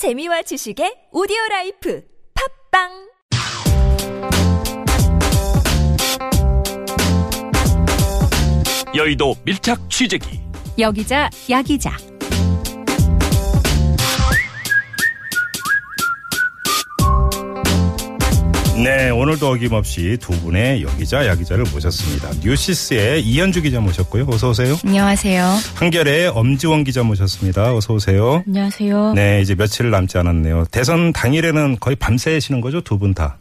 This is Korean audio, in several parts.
재미와 지식의 오디오 라이프 팝빵! 여의도 밀착 취재기. 여기자 야기자 네, 오늘도 어김없이 두 분의 여기자 야기자를 모셨습니다. 뉴시스의 이현주 기자 모셨고요. 어서 오세요. 안녕하세요. 한결의 엄지원 기자 모셨습니다. 어서 오세요. 안녕하세요. 네, 이제 며칠 남지 않았네요. 대선 당일에는 거의 밤새시는 거죠, 두 분 다.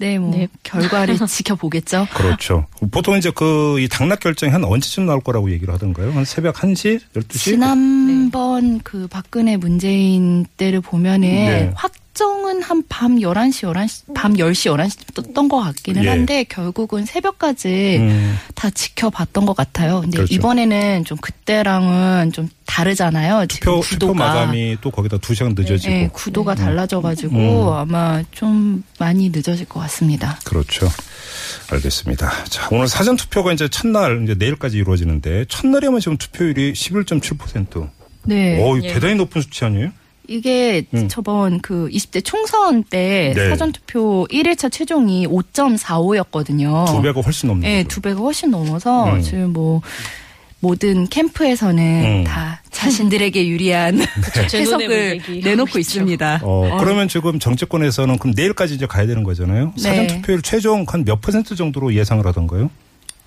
네, 뭐 결과를 지켜보겠죠. 그렇죠. 보통 이제 그 이 당락 결정이 한 언제쯤 나올 거라고 얘기를 하던가요? 한 새벽 1시, 12시? 지난번 그 박근혜 문재인 때를 보면은 네. 확 정은 한 밤 11시, 11시, 밤 10시, 11시 떴던 것 같기는 예. 한데 결국은 새벽까지 음, 다 지켜봤던 것 같아요. 근데 그렇죠. 이번에는 좀 그때랑은 좀 다르잖아요. 지금 투표, 투표 구도가. 마감이 또 거기다 두 시간 늦어지고. 네, 구도가 달라져가지고 음. 아마 좀 많이 늦어질 것 같습니다. 그렇죠. 알겠습니다. 자, 오늘 사전 투표가 이제 첫날, 이제 내일까지 이루어지는데, 첫날에만 지금 투표율이 11.7%. 네. 오, 대단히 높은 수치 아니에요? 이게 음. 저번 그 20대 총선 때 네. 사전투표 1일차 최종이 5.45였거든요. 두 배가 훨씬 넘는 네, 거죠. 두 배가 훨씬 넘어서 음. 지금 뭐 모든 캠프에서는 음. 다 자신들에게 유리한 해석을 내놓고 있습니다. 어, 그러면 지금 정치권에서는 그럼 내일까지 이제 가야 되는 거잖아요. 네. 사전 투표율 최종 한 몇 퍼센트 정도로 예상을 하던가요?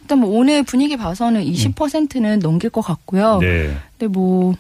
일단 뭐 오늘 분위기 봐서는 20%는 넘길 것 같고요. 음. 네. 근데 뭐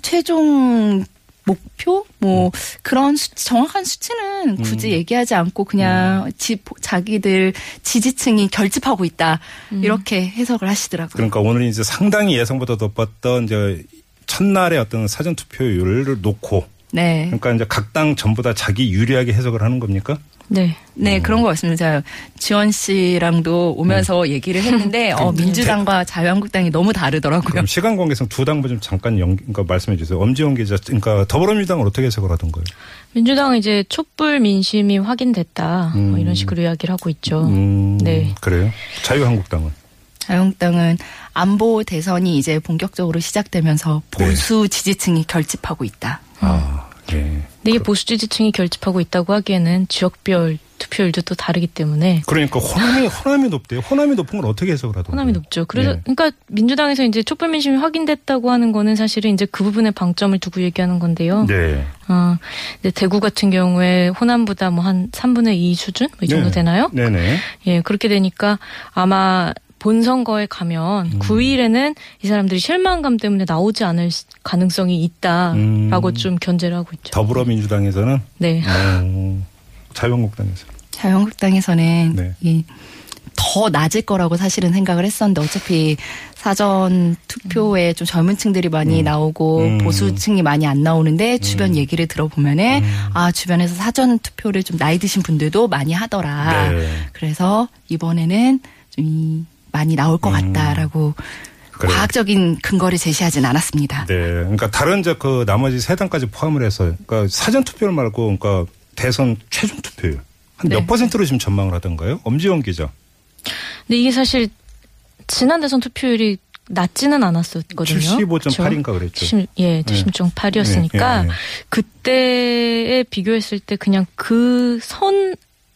최종 목표 뭐 음. 그런 수, 정확한 수치는 굳이 얘기하지 않고 음. 그냥 지, 자기들 지지층이 결집하고 있다 이렇게 해석을 하시더라고요. 그러니까 오늘 이제 상당히 예상보다 높았던 이제 첫날의 어떤 사전 투표율을 놓고 네, 그러니까 이제 각 당 전부 다 자기 유리하게 해석을 하는 겁니까? 네. 네 음. 그런 것 같습니다. 지원 씨랑도 오면서 얘기를 했는데 어, 민주당과 자유한국당이 너무 다르더라고요. 그럼 시간 관계상 두 당부 좀 잠깐 연, 그러니까 말씀해 주세요. 엄지원 기자, 그러니까 더불어민주당은 어떻게 해석을 하던 거예요? 민주당은 이제 촛불 민심이 확인됐다. 뭐 음. 이런 식으로 이야기를 하고 있죠. 음, 네. 그래요? 자유한국당은? 자유한국당은 안보 대선이 이제 본격적으로 시작되면서 네. 보수 지지층이 결집하고 있다. 아, 예. 근데 이게 보수 지지층이 결집하고 있다고 하기에는 지역별 투표율도 또 다르기 때문에 그러니까 호남이 호남이 높대요. 호남이 높은 걸 어떻게 해석을 하던 호남이? 높죠. 그래서 네. 그러니까 민주당에서 이제 촛불 민심이 확인됐다고 하는 거는 사실은 이제 그 부분에 방점을 두고 얘기하는 건데요. 네. 어, 이제 대구 같은 경우에 호남보다 뭐 한 3분의 2 수준 뭐 이 정도 네. 되나요? 네네. 예, 그렇게 되니까 아마 본선거에 가면 음. 9일에는 이 사람들이 실망감 때문에 나오지 않을 시- 가능성이 있다라고 음. 좀 견제를 하고 있죠. 더불어민주당에서는 네. 어, 자유한국당에서 자유한국당에서는 네. 이 더 낮을 거라고 사실은 생각을 했었는데 어차피 사전 투표에 좀 젊은 층들이 많이 음. 나오고 음. 보수층이 많이 안 나오는데 주변 얘기를 들어보면은 음. 아 주변에서 사전 투표를 좀 나이 드신 분들도 많이 하더라. 네. 그래서 이번에는 좀 이- 많이 나올 것 음. 같다라고 그래요. 과학적인 근거를 제시하진 않았습니다. 네. 그러니까 다른 이제 그 나머지 세 당까지 포함을 해서 그러니까 사전 투표를 말고 그러니까 대선 최종 투표율 한 몇 네. 퍼센트로 지금 전망을 하던가요? 엄지원 기자. 근데 이게 사실 지난 대선 투표율이 낮지는 않았었거든요. 75.8인가 그랬죠. 70, 예, 70.8이었으니까 네, 네, 네. 그때에 비교했을 때 그냥 그 선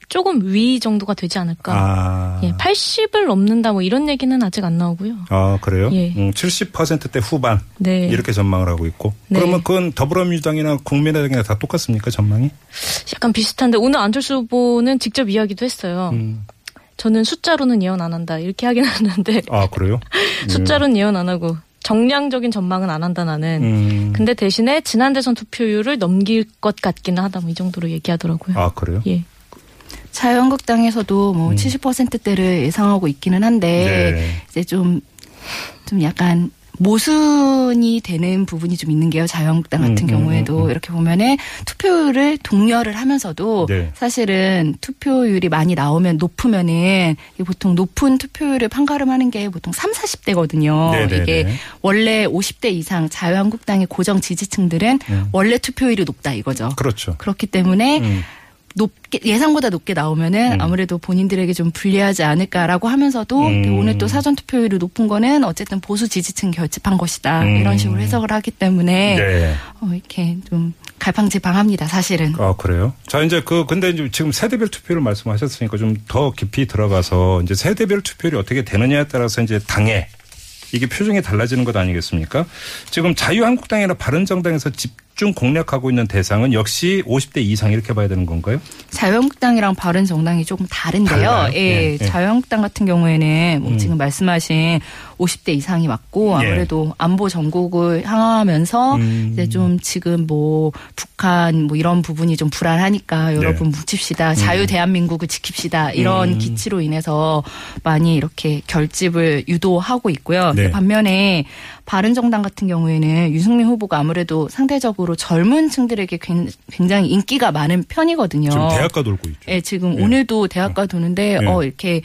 조금 위 정도가 되지 않을까. 아. 예, 80을 넘는다 뭐 이런 얘기는 아직 안 나오고요. 아, 그래요? 예. 음, 70%대 후반 네. 이렇게 전망을 하고 있고. 네. 그러면 그건 더불어민주당이나 국민의당이나 다 똑같습니까 전망이? 약간 비슷한데 오늘 안철수 후보는 직접 이야기도 했어요. 음. 저는 숫자로는 예언 안 한다 이렇게 하긴 하는데 아 그래요? 숫자로는 예언 안 하고 정량적인 전망은 안 한다 나는. 음. 근데 대신에 지난 대선 투표율을 넘길 것 같기는 하다 뭐 이 정도로 얘기하더라고요. 아 그래요? 예. 자유한국당에서도 뭐 70%대를 예상하고 있기는 한데 음. 네. 이제 좀, 좀 약간 모순이 되는 부분이 좀 있는 게요. 자유한국당 같은 음, 음, 경우에도 음, 음. 이렇게 보면은 투표율을 독려를 하면서도 네. 사실은 투표율이 많이 나오면 높으면은 보통 높은 투표율을 판가름하는 게 보통 3, 40대거든요. 네, 네, 이게 네. 원래 50대 이상 자유한국당의 고정 지지층들은 음. 원래 투표율이 높다 이거죠. 그렇죠. 그렇기 때문에 음. 높게 예상보다 높게 나오면은 음. 아무래도 본인들에게 좀 불리하지 않을까라고 하면서도 음. 오늘 또 사전 투표율이 높은 거는 어쨌든 보수 지지층 결집한 것이다 음. 이런 식으로 해석을 하기 때문에 네. 어, 이렇게 좀 갈팡질팡합니다 사실은. 아, 그래요? 자, 이제 그, 근데 이제 지금 세대별 투표를 말씀하셨으니까 좀 더 깊이 들어가서 이제 세대별 투표율이 어떻게 되느냐에 따라서 이제 당에 이게 표정이 달라지는 것 아니겠습니까? 지금 자유한국당이나 바른정당에서 집중 공략하고 있는 대상은 역시 50대 이상 이렇게 봐야 되는 건가요? 자유한국당이랑 바른정당이 조금 다른데요. 예, 예, 예. 자유한국당 같은 경우에는 뭐 음. 지금 말씀하신 50대 이상이 맞고 예. 아무래도 안보 전국을 향하면서 음. 이제 좀 지금 뭐 북한 뭐 이런 부분이 좀 불안하니까 여러분 뭉칩시다. 자유 대한민국을 지킵시다. 이런 음. 기치로 인해서 많이 이렇게 결집을 유도하고 있고요. 네. 반면에 바른정당 같은 경우에는 유승민 후보가 아무래도 상대적으로 젊은 층들에게 굉- 굉장히 인기가 많은 편이거든요. 지금 대학가 돌고 있죠. 예, 지금 예. 오늘도 대학가 도는데 예. 어 이렇게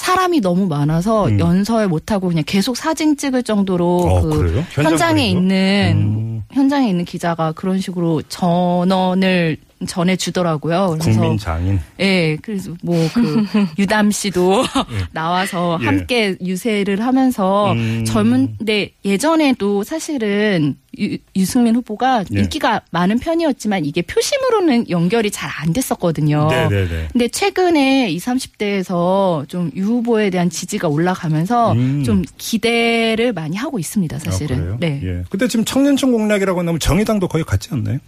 사람이 너무 많아서 음. 연설 못 하고 그냥 계속 사진 찍을 정도로 어, 그? 현장 현장에? 있는 음. 현장에 있는 기자가 그런 식으로 전언을 전해 주더라고요. 그래서 국민 장인. 예, 그래서 뭐 그 유담 씨도 나와서 예. 함께 유세를 하면서 음. 젊은 데 예전에도 사실은 유, 유승민 후보가 예. 인기가 많은 편이었지만 이게 표심으로는 연결이 잘 안 됐었거든요. 네네네. 근데 최근에 20, 30대에서 좀 유 후보에 대한 지지가 올라가면서 음. 좀 기대를 많이 하고 있습니다, 사실은. 아, 그래요? 네. 예. 근데 지금 청년층 공략이라고 하면 정의당도 거의 같지 않나요?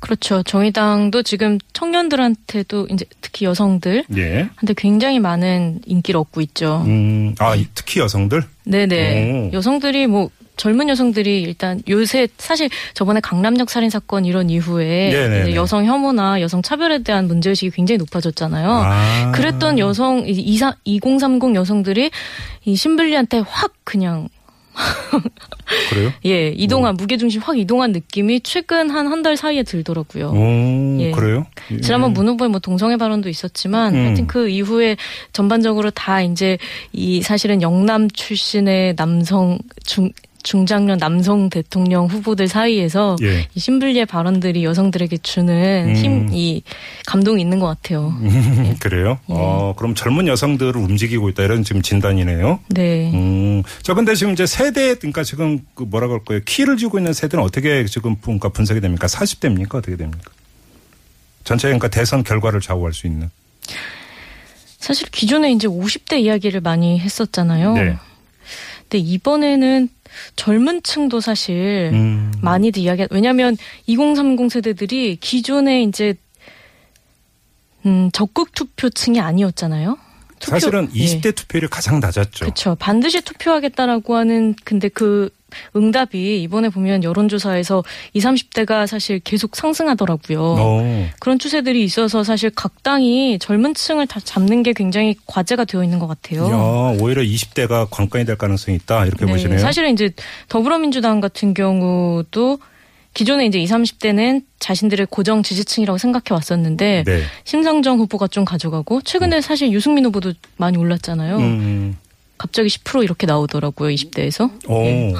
그렇죠. 정의당도 지금 청년들한테도 이제 특히 여성들한테 예. 굉장히 많은 인기를 얻고 있죠. 음, 아, 이- 특히 여성들? 네네. 오. 여성들이 뭐 젊은 여성들이 일단 요새 사실 저번에 강남역 살인 사건 이런 이후에. 이제 여성 혐오나 여성 차별에 대한 문제 의식이 굉장히 높아졌잖아요. 아. 그랬던 여성 이2030 여성들이 이 신블리한테 확 그냥 그래요? 예 이동한 무게 중심 확 이동한 느낌이 최근 한 한 달 사이에 들더라고요. 오, 예. 그래요? 예. 지난번 문 후보의 뭐 동성애 발언도 있었지만 음. 하여튼 그 이후에 전반적으로 다 이제 이 사실은 영남 출신의 남성 중 중장년 남성 대통령 후보들 사이에서 예. 이 신불리의 발언들이 여성들에게 주는 음. 힘, 이 감동이 있는 것 같아요. 그래요? 예. 어, 그럼 젊은 여성들을 움직이고 있다 이런 지금 진단이네요. 네. 음, 저 근데 지금 이제 세대, 그러니까 지금 그 뭐라 그럴까요? 키를 쥐고 있는 세대는 어떻게 지금 그러니까 분석이 됩니까? 40대입니까? 어떻게 됩니까? 전체 그러니까 대선 결과를 좌우할 수 있는. 사실 기존에 이제 50대 이야기를 많이 했었잖아요. 네. 근데 이번에는 젊은 층도 사실 음. 많이들 이야기, 왜냐면 2030 세대들이 기존에 이제, 음, 적극 투표층이 아니었잖아요. 투표- 사실은 예. 20대 투표율이 가장 낮았죠. 그렇죠. 반드시 투표하겠다라고 하는 근데 그 응답이 이번에 보면 여론조사에서 20, 30대가 사실 계속 상승하더라고요. 어. 그런 추세들이 있어서 사실 각 당이 젊은 층을 다 잡는 게 굉장히 과제가 되어 있는 것 같아요. 야, 오히려 20대가 관건이 될 가능성이 있다. 이렇게 네, 보시네요. 사실은 이제 더불어민주당 같은 경우도 기존에 이제 20, 30대는 자신들의 고정 지지층이라고 생각해 왔었는데 네. 심상정 후보가 좀 가져가고 최근에 사실 유승민 후보도 많이 올랐잖아요. 음. 갑자기 10% 이렇게 나오더라고요, 20대에서. 오.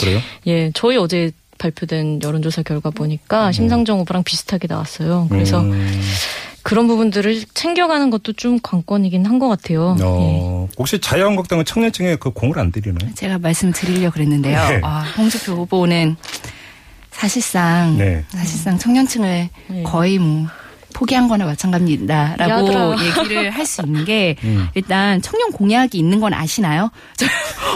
그래요? 예, 저희 어제 발표된 여론조사 결과 보니까 심상정 후보랑 비슷하게 나왔어요. 그래서 음. 그런 부분들을 챙겨가는 것도 좀 관건이긴 한 것 같아요. 예. 어, 혹시 자유한국당은 청년층에 그 공을 안 들이나요? 제가 말씀드리려고 그랬는데요. 네. 아, 홍준표 후보는 사실상 네. 사실상 청년층을 네. 거의 뭐 포기한 거나 마찬가지다라고. 얘기를 할 수 있는 게 음. 일단 청년 공약이 있는 건 아시나요? 저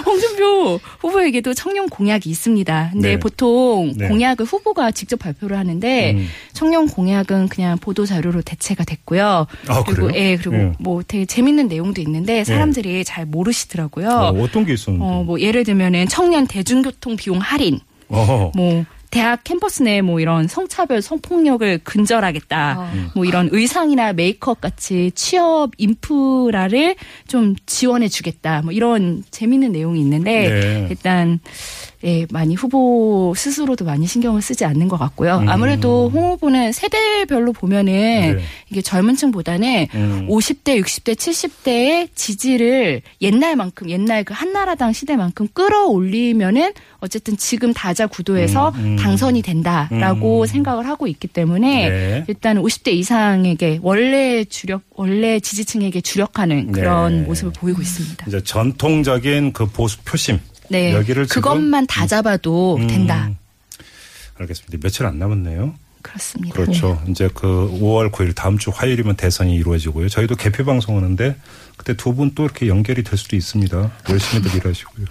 홍준표 후보에게도 청년 공약이 있습니다. 근데 네. 보통 네. 공약을 후보가 직접 발표를 하는데 음. 청년 공약은 그냥 보도 자료로 대체가 됐고요. 아, 그리고 그래요? 예, 그리고 예. 뭐 되게 재밌는 내용도 있는데 사람들이 잘 모르시더라고요. 어, 어떤 게 있었는데? 어, 뭐 예를 들면은 청년 대중교통 비용 할인, 어허. 뭐 대학 캠퍼스 내 뭐 이런 성차별 성폭력을 근절하겠다. 아. 뭐 이런 의상이나 메이크업 같이 취업 인프라를 좀 지원해 주겠다. 뭐 이런 재밌는 내용이 있는데 네. 일단 예, 많이 후보 스스로도 많이 신경을 쓰지 않는 것 같고요. 아무래도 홍 후보는 세대별로 보면은 음. 네. 이게 젊은 층보다는 음. 50대, 60대, 70대의 지지를 옛날만큼 옛날 그 한나라당 시대만큼 끌어올리면은 어쨌든 지금 다자 구도에서 음, 음. 당선이 된다라고 음. 생각을 하고 있기 때문에 네. 일단 50대 이상에게 원래 주력 원래 지지층에게 주력하는 그런 네. 모습을 보이고 있습니다. 이제 전통적인 그 보수 표심 네, 여기를 그것만 다 잡아도 음, 된다. 알겠습니다. 며칠 안 남았네요. 그렇습니다. 그렇죠. 이제 그 5월 9일 다음 주 화요일이면 대선이 이루어지고요. 저희도 개표 방송하는데 그때 두 분 또 이렇게 연결이 될 수도 있습니다. 열심히들 일하시고요.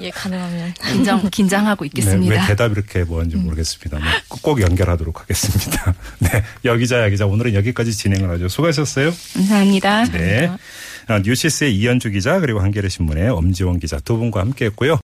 예, 가능하면. 긴장 긴장하고 있겠습니다. 네, 왜 대답 이렇게 뭐하는지 모르겠습니다. 뭐 꼭- 꼭 연결하도록 하겠습니다. 네, 여기자 여기자 오늘은 여기까지 진행을 하죠. 수고하셨어요. 감사합니다. 네. 아, 뉴시스의 이현주 기자 그리고 한겨레 신문의 엄지원 기자 두 분과 함께했고요.